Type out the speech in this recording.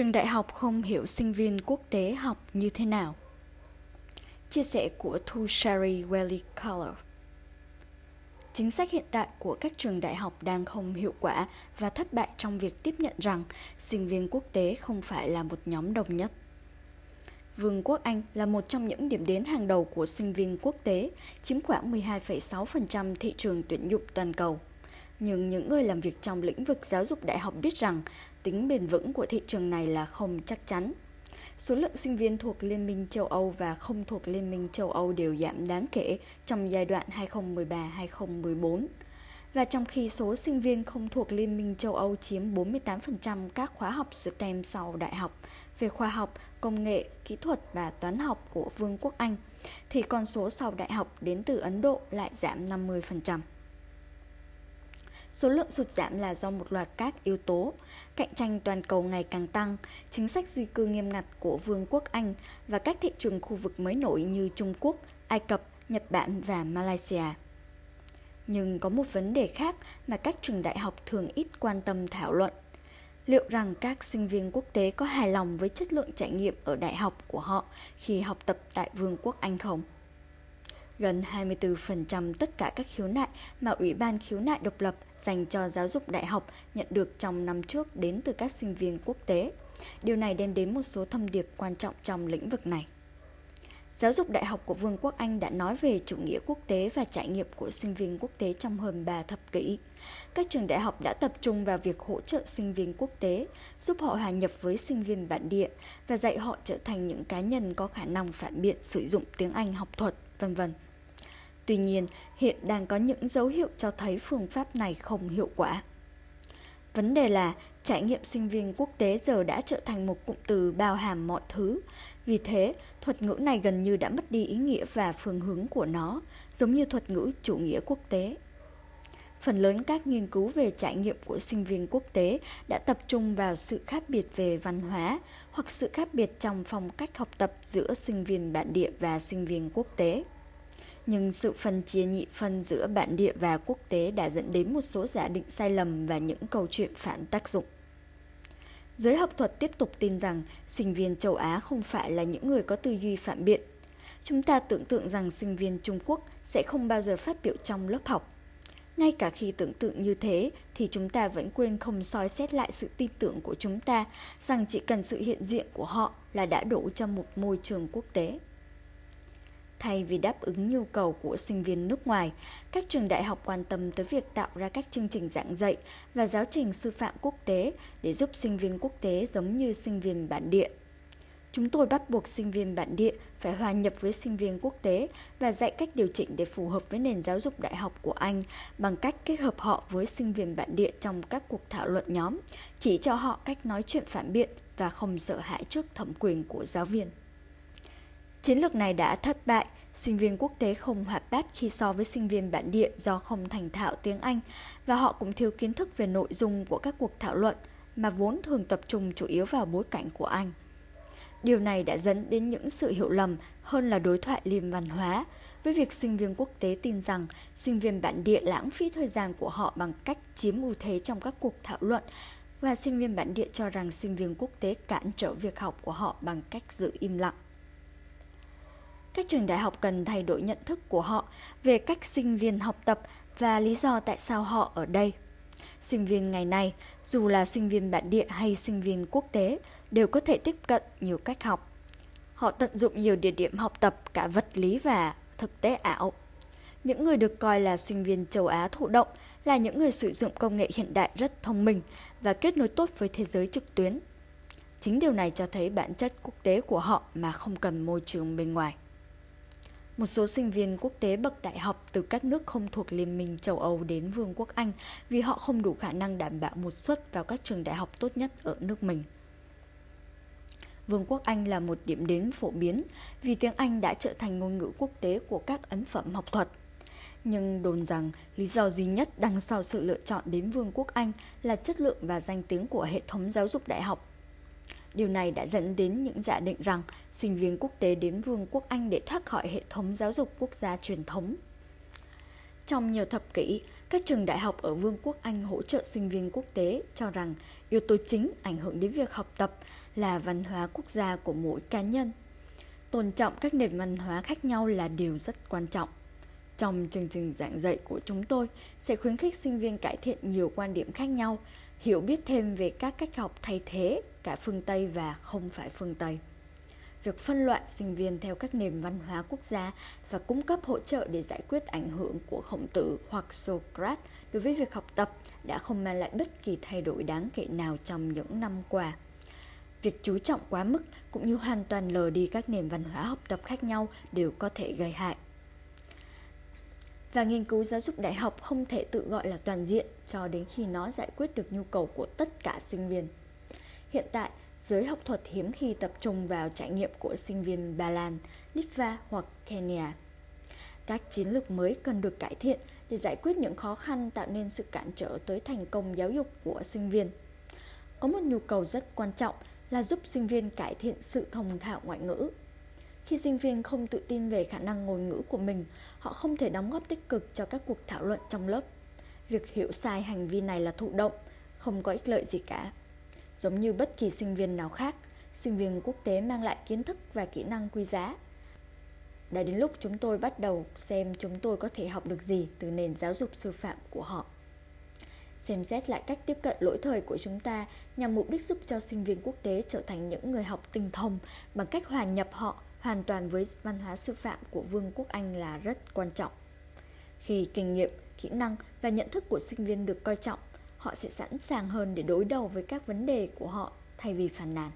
Trường đại học không hiểu sinh viên quốc tế học như thế nào. Chia sẻ của Thu Shari Welly Color Chính sách hiện tại của các trường đại học đang không hiệu quả và thất bại trong việc tiếp nhận rằng sinh viên quốc tế không phải là một nhóm đồng nhất. Vương quốc Anh là một trong những điểm đến hàng đầu của sinh viên quốc tế, chiếm khoảng 12,6% thị trường tuyển dụng toàn cầu. Nhưng những người làm việc trong lĩnh vực giáo dục đại học biết rằng tính bền vững của thị trường này là không chắc chắn. Số lượng sinh viên thuộc Liên minh châu Âu và không thuộc Liên minh châu Âu đều giảm đáng kể trong giai đoạn 2013-2014. Và trong khi số sinh viên không thuộc Liên minh châu Âu chiếm 48% các khóa học STEM sau đại học về khoa học, công nghệ, kỹ thuật và toán học của Vương quốc Anh, thì con số sau đại học đến từ Ấn Độ lại giảm 50%. Số lượng sụt giảm là do một loạt các yếu tố, cạnh tranh toàn cầu ngày càng tăng, chính sách di cư nghiêm ngặt của Vương quốc Anh và các thị trường khu vực mới nổi như Trung Quốc, Ai Cập, Nhật Bản và Malaysia. Nhưng có một vấn đề khác mà các trường đại học thường ít quan tâm thảo luận. Liệu rằng các sinh viên quốc tế có hài lòng với chất lượng trải nghiệm ở đại học của họ khi học tập tại Vương quốc Anh không? Gần 24% tất cả các khiếu nại mà Ủy ban khiếu nại độc lập dành cho giáo dục đại học nhận được trong năm trước đến từ các sinh viên quốc tế. Điều này đem đến một số thông điệp quan trọng trong lĩnh vực này. Giáo dục đại học của Vương quốc Anh đã nói về chủ nghĩa quốc tế và trải nghiệm của sinh viên quốc tế trong hơn 3 thập kỷ. Các trường đại học đã tập trung vào việc hỗ trợ sinh viên quốc tế, giúp họ hòa nhập với sinh viên bản địa và dạy họ trở thành những cá nhân có khả năng phản biện sử dụng tiếng Anh học thuật, vân vân. Tuy nhiên, hiện đang có những dấu hiệu cho thấy phương pháp này không hiệu quả. Vấn đề là trải nghiệm sinh viên quốc tế giờ đã trở thành một cụm từ bao hàm mọi thứ. Vì thế, thuật ngữ này gần như đã mất đi ý nghĩa và phương hướng của nó, giống như thuật ngữ chủ nghĩa quốc tế. Phần lớn các nghiên cứu về trải nghiệm của sinh viên quốc tế đã tập trung vào sự khác biệt về văn hóa hoặc sự khác biệt trong phong cách học tập giữa sinh viên bản địa và sinh viên quốc tế nhưng sự phân chia nhị phân giữa bản địa và quốc tế đã dẫn đến một số giả định sai lầm và những câu chuyện phản tác dụng. Giới học thuật tiếp tục tin rằng sinh viên châu Á không phải là những người có tư duy phản biện. Chúng ta tưởng tượng rằng sinh viên Trung Quốc sẽ không bao giờ phát biểu trong lớp học. Ngay cả khi tưởng tượng như thế, thì chúng ta vẫn quên không soi xét lại sự tin tưởng của chúng ta rằng chỉ cần sự hiện diện của họ là đã đủ cho một môi trường quốc tế. Thay vì đáp ứng nhu cầu của sinh viên nước ngoài, các trường đại học quan tâm tới việc tạo ra các chương trình giảng dạy và giáo trình sư phạm quốc tế để giúp sinh viên quốc tế giống như sinh viên bản địa. Chúng tôi bắt buộc sinh viên bản địa phải hòa nhập với sinh viên quốc tế và dạy cách điều chỉnh để phù hợp với nền giáo dục đại học của Anh bằng cách kết hợp họ với sinh viên bản địa trong các cuộc thảo luận nhóm, chỉ cho họ cách nói chuyện phản biện và không sợ hãi trước thẩm quyền của giáo viên. Chiến lược này đã thất bại, sinh viên quốc tế không hoạt bát khi so với sinh viên bản địa do không thành thạo tiếng Anh và họ cũng thiếu kiến thức về nội dung của các cuộc thảo luận mà vốn thường tập trung chủ yếu vào bối cảnh của Anh. Điều này đã dẫn đến những sự hiểu lầm hơn là đối thoại liềm văn hóa, với việc sinh viên quốc tế tin rằng sinh viên bản địa lãng phí thời gian của họ bằng cách chiếm ưu thế trong các cuộc thảo luận và sinh viên bản địa cho rằng sinh viên quốc tế cản trở việc học của họ bằng cách giữ im lặng các trường đại học cần thay đổi nhận thức của họ về cách sinh viên học tập và lý do tại sao họ ở đây. Sinh viên ngày nay, dù là sinh viên bản địa hay sinh viên quốc tế, đều có thể tiếp cận nhiều cách học. Họ tận dụng nhiều địa điểm học tập cả vật lý và thực tế ảo. Những người được coi là sinh viên châu Á thụ động là những người sử dụng công nghệ hiện đại rất thông minh và kết nối tốt với thế giới trực tuyến. Chính điều này cho thấy bản chất quốc tế của họ mà không cần môi trường bên ngoài. Một số sinh viên quốc tế bậc đại học từ các nước không thuộc Liên minh châu Âu đến Vương quốc Anh vì họ không đủ khả năng đảm bảo một suất vào các trường đại học tốt nhất ở nước mình. Vương quốc Anh là một điểm đến phổ biến vì tiếng Anh đã trở thành ngôn ngữ quốc tế của các ấn phẩm học thuật. Nhưng đồn rằng lý do duy nhất đằng sau sự lựa chọn đến Vương quốc Anh là chất lượng và danh tiếng của hệ thống giáo dục đại học Điều này đã dẫn đến những giả định rằng sinh viên quốc tế đến Vương quốc Anh để thoát khỏi hệ thống giáo dục quốc gia truyền thống. Trong nhiều thập kỷ, Các trường đại học ở Vương quốc Anh hỗ trợ sinh viên quốc tế cho rằng yếu tố chính ảnh hưởng đến việc học tập là văn hóa quốc gia của mỗi cá nhân. Tôn trọng các nền văn hóa khác nhau là điều rất quan trọng. Trong chương trình giảng dạy của chúng tôi sẽ khuyến khích sinh viên cải thiện nhiều quan điểm khác nhau, hiểu biết thêm về các cách học thay thế cả phương Tây và không phải phương Tây. Việc phân loại sinh viên theo các nền văn hóa quốc gia và cung cấp hỗ trợ để giải quyết ảnh hưởng của khổng tử hoặc Socrates đối với việc học tập đã không mang lại bất kỳ thay đổi đáng kể nào trong những năm qua. Việc chú trọng quá mức cũng như hoàn toàn lờ đi các nền văn hóa học tập khác nhau đều có thể gây hại. Và nghiên cứu giáo dục đại học không thể tự gọi là toàn diện cho đến khi nó giải quyết được nhu cầu của tất cả sinh viên. Hiện tại, giới học thuật hiếm khi tập trung vào trải nghiệm của sinh viên Ba Lan, Litva hoặc Kenya. Các chiến lược mới cần được cải thiện để giải quyết những khó khăn tạo nên sự cản trở tới thành công giáo dục của sinh viên. Có một nhu cầu rất quan trọng là giúp sinh viên cải thiện sự thông thạo ngoại ngữ. Khi sinh viên không tự tin về khả năng ngôn ngữ của mình, họ không thể đóng góp tích cực cho các cuộc thảo luận trong lớp. Việc hiểu sai hành vi này là thụ động, không có ích lợi gì cả. Giống như bất kỳ sinh viên nào khác, sinh viên quốc tế mang lại kiến thức và kỹ năng quý giá. Đã đến lúc chúng tôi bắt đầu xem chúng tôi có thể học được gì từ nền giáo dục sư phạm của họ xem xét lại cách tiếp cận lỗi thời của chúng ta nhằm mục đích giúp cho sinh viên quốc tế trở thành những người học tinh thông bằng cách hòa nhập họ hoàn toàn với văn hóa sư phạm của Vương quốc Anh là rất quan trọng. Khi kinh nghiệm, kỹ năng và nhận thức của sinh viên được coi trọng, họ sẽ sẵn sàng hơn để đối đầu với các vấn đề của họ thay vì phàn nàn.